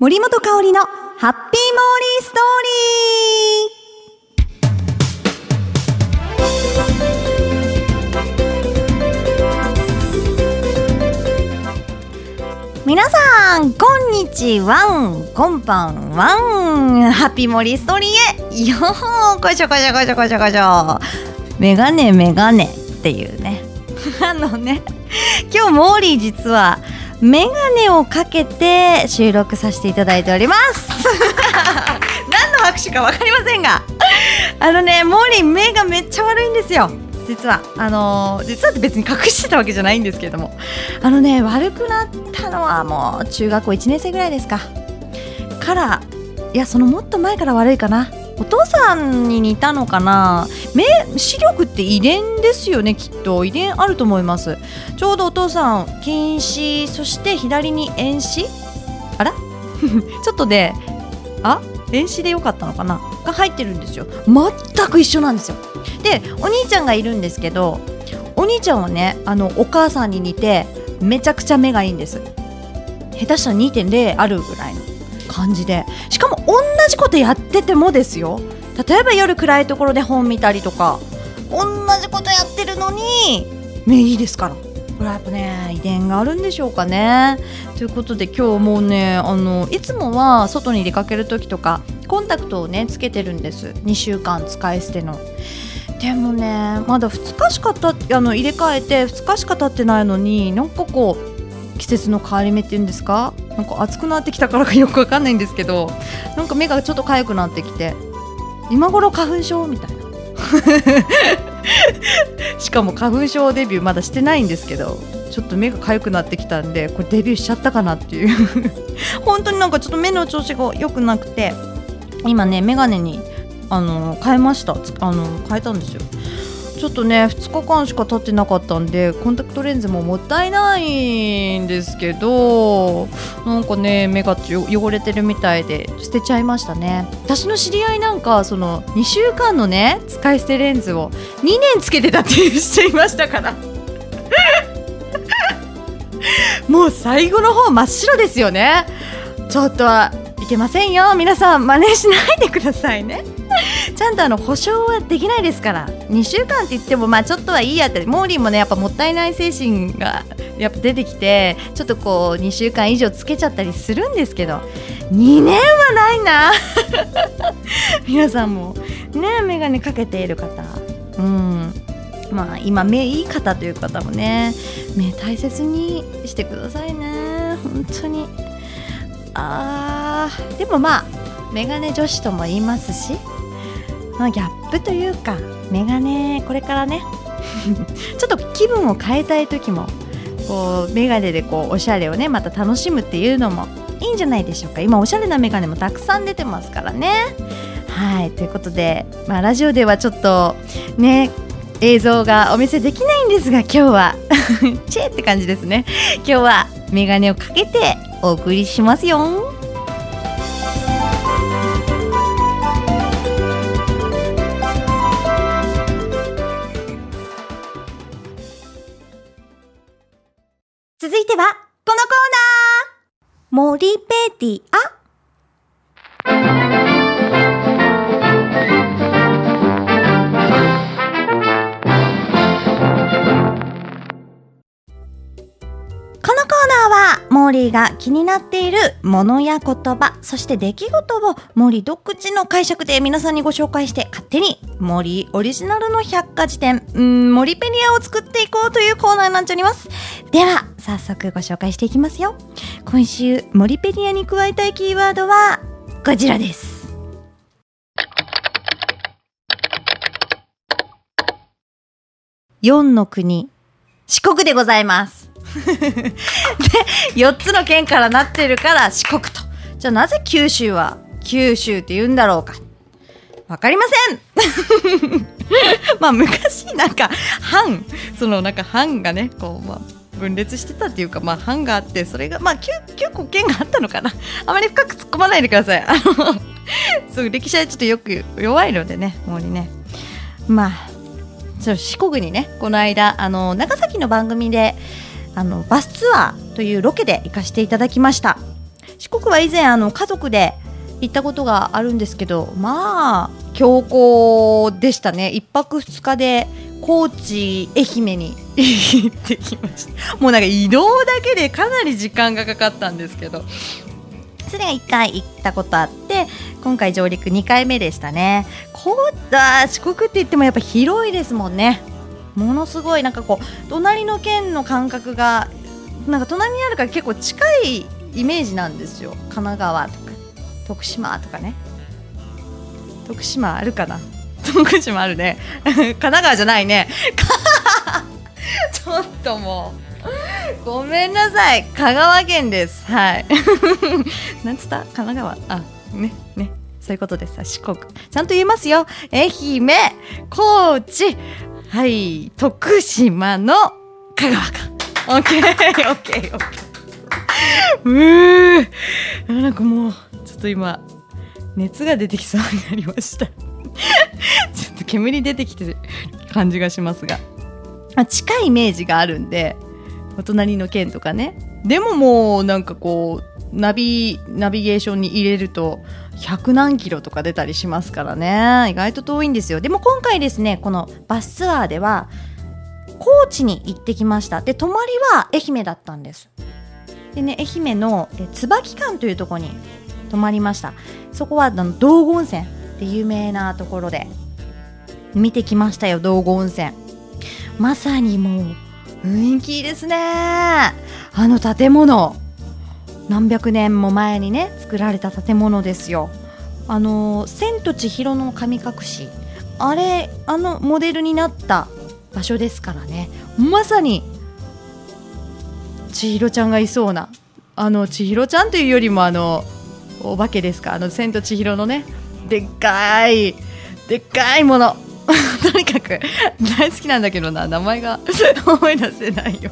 森本香里のハッピーモーリーストーリー。皆さん、こんにちは。こんばんは。ハッピーモーリーストーリーへ。よーこしょこしょこしょこしょこしょ。メガネメガネっていうね。あのね今日モーリー実はメガネをかけて収録させていただいております。何の拍手か分かりませんが。あのねモーリー目がめっちゃ悪いんですよ。実は。あのー、実はって別に隠してたわけじゃないんですけども。あのね悪くなったのはもう中学校1年生ぐらいですか。からいやそのもっと前から悪いかなお父さんに似たのかな？目視力って遺伝ですよねきっと。遺伝あると思います。ちょうどお父さん近視そして左に遠視？あら？ちょっとであ？遠視でよかったのかな？が入ってるんですよ。全く一緒なんですよ。でお兄ちゃんがいるんですけどお兄ちゃんはねあのお母さんに似てめちゃくちゃ目がいいんです。下手したら2.0あるぐらいの。感じで。しかも同じことやっててもですよ。例えば夜暗いところで本見たりとか同じことやってるのに目いいですから。これはやっぱね遺伝があるんでしょうかね。ということで今日もうねあのいつもは外に出かける時とかコンタクトをねつけてるんです。2週間使い捨ての。でもねまだ2日しかたあの入れ替えて2日しか経ってないのになんかこう季節の変わり目っていうんですか？なんか暑くなってきたからかよくわかんないんですけどなんか目がちょっと痒くなってきて今頃花粉症？みたいな。しかも花粉症デビューまだしてないんですけどちょっと目が痒くなってきたんでこれデビューしちゃったかなっていう。本当になんかちょっと目の調子が良くなくて今ね眼鏡にあの変えました。あの変えたんですよ。ちょっとね2日間しか経ってなかったんでコンタクトレンズももったいないんですけどなんかね目が汚れてるみたいで捨てちゃいましたね。私の知り合いなんかその2週間のね使い捨てレンズを2年つけてたっていう人いましたから。もう最後の方真っ白ですよね。ちょっとはいけませんよ。皆さん真似しないでくださいね。ちゃんとあの保証はできないですから。2週間って言ってもまあちょっとはいいやって。モーリーもねやっぱもったいない精神がやっぱ出てきてちょっとこう2週間以上つけちゃったりするんですけど。2年はないな。皆さんも。ね眼鏡かけている方。うん。まあ今目いい方という方もね。目大切にしてくださいね。本当に。あーでもまあメガネ女子とも言いますし。ギャップというかメガネこれからね。ちょっと気分を変えたい時もこうメガネでこうおしゃれをねまた楽しむっていうのもいいんじゃないでしょうか。今おしゃれなメガネもたくさん出てますからね。はいということで、まあ、ラジオではちょっとね映像がお見せできないんですが今日は。チェって感じですね。今日はメガネをかけてお送りしますよ。ー森ペディアこのコーナーは、モーリーが気になっているものや言葉、そして出来事をモーリー独自の解釈で皆さんにご紹介して勝手にモーリーオリジナルの百科事典、うん、モリペディアを作っていこうというコーナーになっております。では、早速ご紹介していきますよ。今週、モリペディアに加えたいキーワードは、こちらです。4の国、四国でございます。で、4つの県からなってるから四国と。じゃあなぜ九州は九州って言うんだろうか。わかりません まあ昔なんか藩、そのなんか藩がね、こう、まあ分裂してたっていうか、まあ藩があって、それが、まあ 9, 9個県があったのかな。あまり深く突っ込まないでください。あの、そう歴史はちょっとよく弱いのでね、もうにね。まあそう、四国にね、この間、あの、長崎の番組で、あのバスツアーというロケで行かせていただきました四四国は以前あの家族で行ったことがあるんですけどまあ強行でしたね1泊2日で高知愛媛に行ってきました。もうなんか移動だけでかなり時間がかかったんですけど。それが1回行ったことあって今回上陸2回目でしたね。高知四国って言ってもやっぱ広いですもんね。ものすごいなんかこう隣の県の感覚がなんか隣にあるから結構近いイメージなんですよ。神奈川とか徳島とかね。徳島あるかな。徳島あるね。神奈川じゃないね。ちょっともう。ごめんなさい。香川県です。はい。なんつった？神奈川？あねね。そういうことです。四国。ちゃんと言えますよ。愛媛高知。はい。徳島の香川かオッケーオッケーオッケーうー。なんかもうちょっと今熱が出てきそうになりました。煙出てきてる感じがしますが、まあ、近いイメージがあるんでお隣の県とかね。でももうなんかこうナビナビゲーションに入れると100何キロとか出たりしますからね。意外と遠いんですよ。でも今回ですねこのバスツアーでは高知に行ってきました。で泊まりは愛媛だったんです。でね愛媛の椿館というとこに泊まりました。そこは道後温泉って有名なところで。見てきましたよ道後温泉。まさにもう雰囲気いいですね。あの建物。何百年も前にね作られた建物ですよ。あの「千と千尋の神隠し」あれあのモデルになった場所ですからね。まさに千尋ちゃんがいそうな。あの千尋ちゃんというよりもあのお化けですか。あの千と千尋のねでっかいでっかいもの。とにかく大好きなんだけどな名前が。思い出せないよ。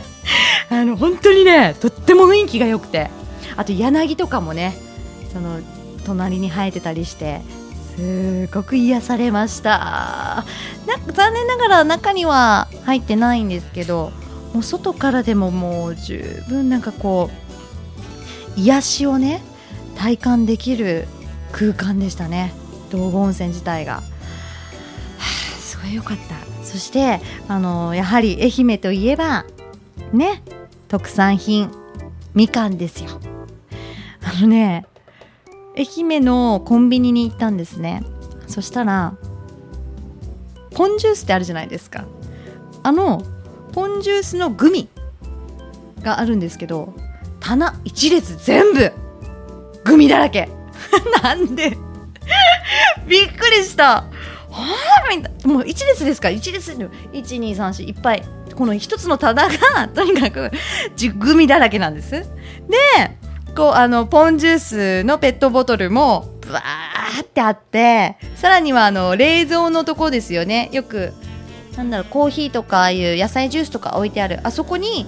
あの本当にねとっても雰囲気が良くて。あと柳とかもねその隣に生えてたりしてすごく癒されました。なんか残念ながら中には入ってないんですけどもう外からでももう十分なんかこう癒しをね体感できる空間でしたね。道後温泉自体が、あ、良かった。そしてあのやはり愛媛といえばね特産品みかんですよ。あのね愛媛のコンビニに行ったんですね。そしたらポンジュースってあるじゃないですか。あのポンジュースのグミがあるんですけど棚一列全部グミだらけ。なんでびっくりした。はあもう一列ですか？ら一列1234いっぱい。この一つの棚が とにかくグミだらけなんです。でこうあのポンジュースのペットボトルもブワーってあってさらにはあの冷蔵のとこですよね。よくなんだろうコーヒーとかああいう野菜ジュースとか置いてある。あそこに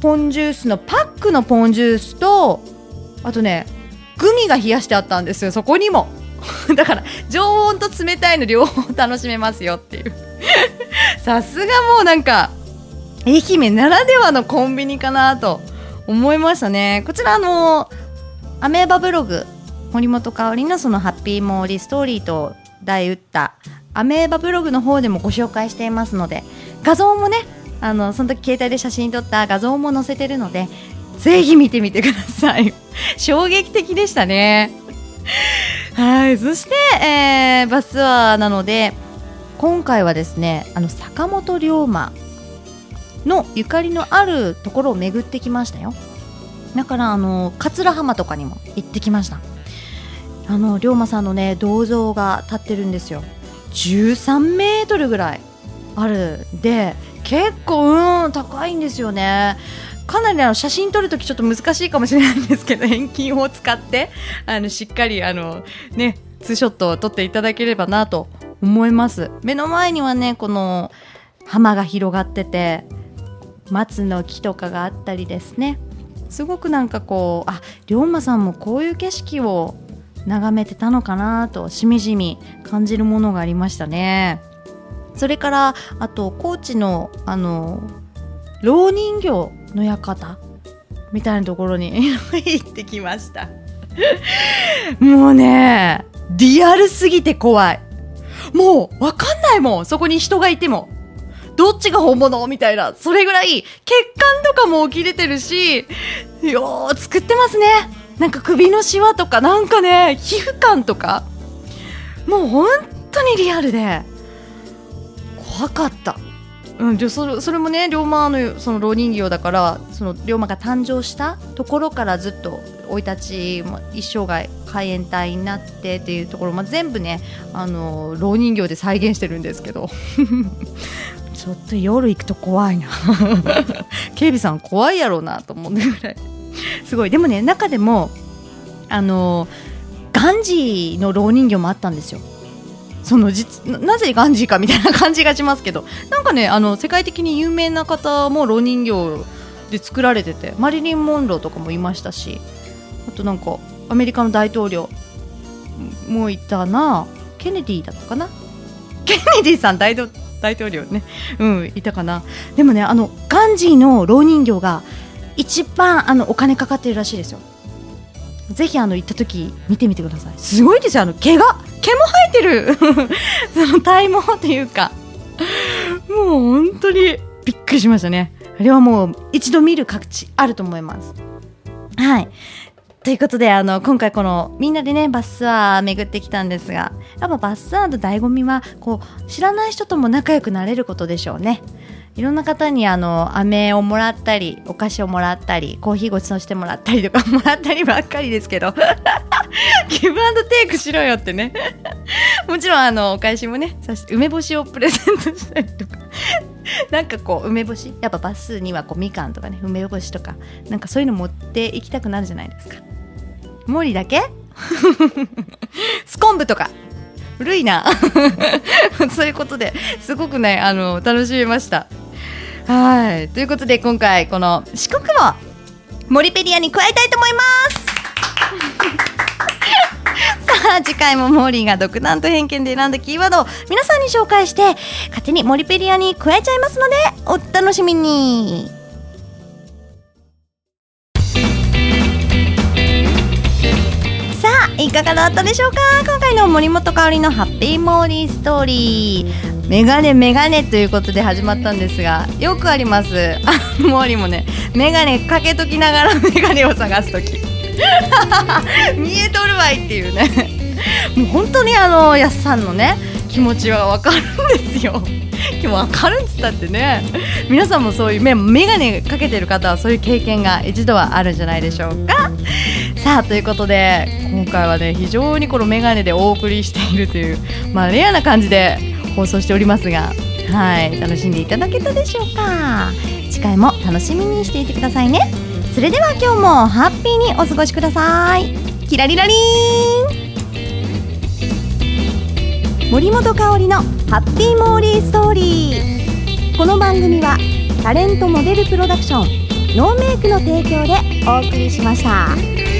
ポンジュースのパックのポンジュースとあとねグミが冷やしてあったんですよ。そこにも。だから常温と冷たいの両方楽しめますよっていう。さすがもうなんか愛媛ならではのコンビニかなと思いましたね。こちらあのアメーバブログ森本香里のそのハッピーモーリーストーリーと題打ったアメーバブログの方でもご紹介していますので画像もねあのその時携帯で写真撮った画像も載せてるのでぜひ見てみてください。衝撃的でしたね。はいそして、えー、バスツアーなので今回はですねあの坂本龍馬のゆかりのあるところを巡ってきましたよ。だからあの桂浜とかにも行ってきました。あの龍馬さんのね銅像が立ってるんですよ。13メートルぐらいあるで結構うん高いんですよね。かなりあの写真撮るときちょっと難しいかもしれないんですけど 遠近を使ってあのしっかりあのねツーショットを撮っていただければなと思います。目の前にはねこの浜が広がってて松の木とかがあったりですね。すごくなんかこうあ龍馬さんもこういう景色を眺めてたのかなとしみじみ感じるものがありましたね。それからあと高知のあの蝋人形の館みたいなところに 行ってきました。もうねリアルすぎて怖い。もうわかんないもん。そこに人がいても。どっちが本物？みたいな。それぐらい血管とかも起きれてるしよー作ってますね。なんか首のシワとかなんかね皮膚感とか。もう本当にリアルで怖かった。うん、でそれそれもね龍馬のその老人形だからその龍馬が誕生したところからずっと生い立ち一生涯海援隊になってっていうところ、まあ、全部ねあの老人形で再現してるんですけど。ちょっと夜行くと怖いな。警備さん怖いやろうなと思うぐらい。すごい。でもね中でもあのガンジーの老人形もあったんですよ。その実なぜガンジーかみたいな感じがしますけどなんかねあの世界的に有名な方も老人形で作られててマリリン・モンローとかもいましたしあとなんかアメリカの大統領もいたなケネディだったかな？ケネディさん大大統領ね。うんいたかな。でもねあのガンジーの老人形が一番あのお金かかってるらしいですよ。ぜひあの行った時見てみてください。すごいですよ。あの毛が毛も生えてる。その体毛というか。もう本当にびっくりしましたね。あれはもう一度見る価値あると思います。はい。ということであの今回このみんなでねバスツアー巡ってきたんですがやっぱバスツアーの醍醐味はこう知らない人とも仲良くなれることでしょうね。いろんな方にあの飴をもらったりお菓子をもらったりコーヒーごちそうしてもらったりとか もらったりばっかりですけど。ギブアンドテイクしろよってね。もちろんあのお返しもね梅干しをプレゼントしたりとか。なんかこう梅干し？やっぱバスにはこうみかんとかね梅干しとか。なんかそういうの持っていきたくなるじゃないですか。森だけ？スコンブとか。古いな。そういうことですごくねあの楽しめました。はい。ということで今回この四国もモリペディアに加えたいと思います。あ 次回もモーリーが独断と偏見で選んだキーワードを皆さんに紹介して勝手にモリペディアに加えちゃいますのでお楽しみに。さあいかがだったでしょうか？今回の森本香里のハッピーモーリーストーリー。メガネメガネということで始まったんですがよくあります。あ モーリーもねメガネかけときながらメガネを探す時。見えとるわいっていうね。もう本当にあのやすさんのね気持ちはわかるんですよ。今日わかるっつったってね。皆さんもそういうメメガネかけてる方はそういう経験が一度はあるんじゃないでしょうか。さあということで今回はね非常にこのメガネでお送りしているというまあレアな感じで放送しておりますがはい楽しんでいただけたでしょうか。次回も楽しみにしていてくださいね。それでは今日もハッピーにお過ごしください。キラリラリーン。森本香里のハッピーモーリーストーリーこの番組はタレントモデルプロダクションノーメイクの提供でお送りしました。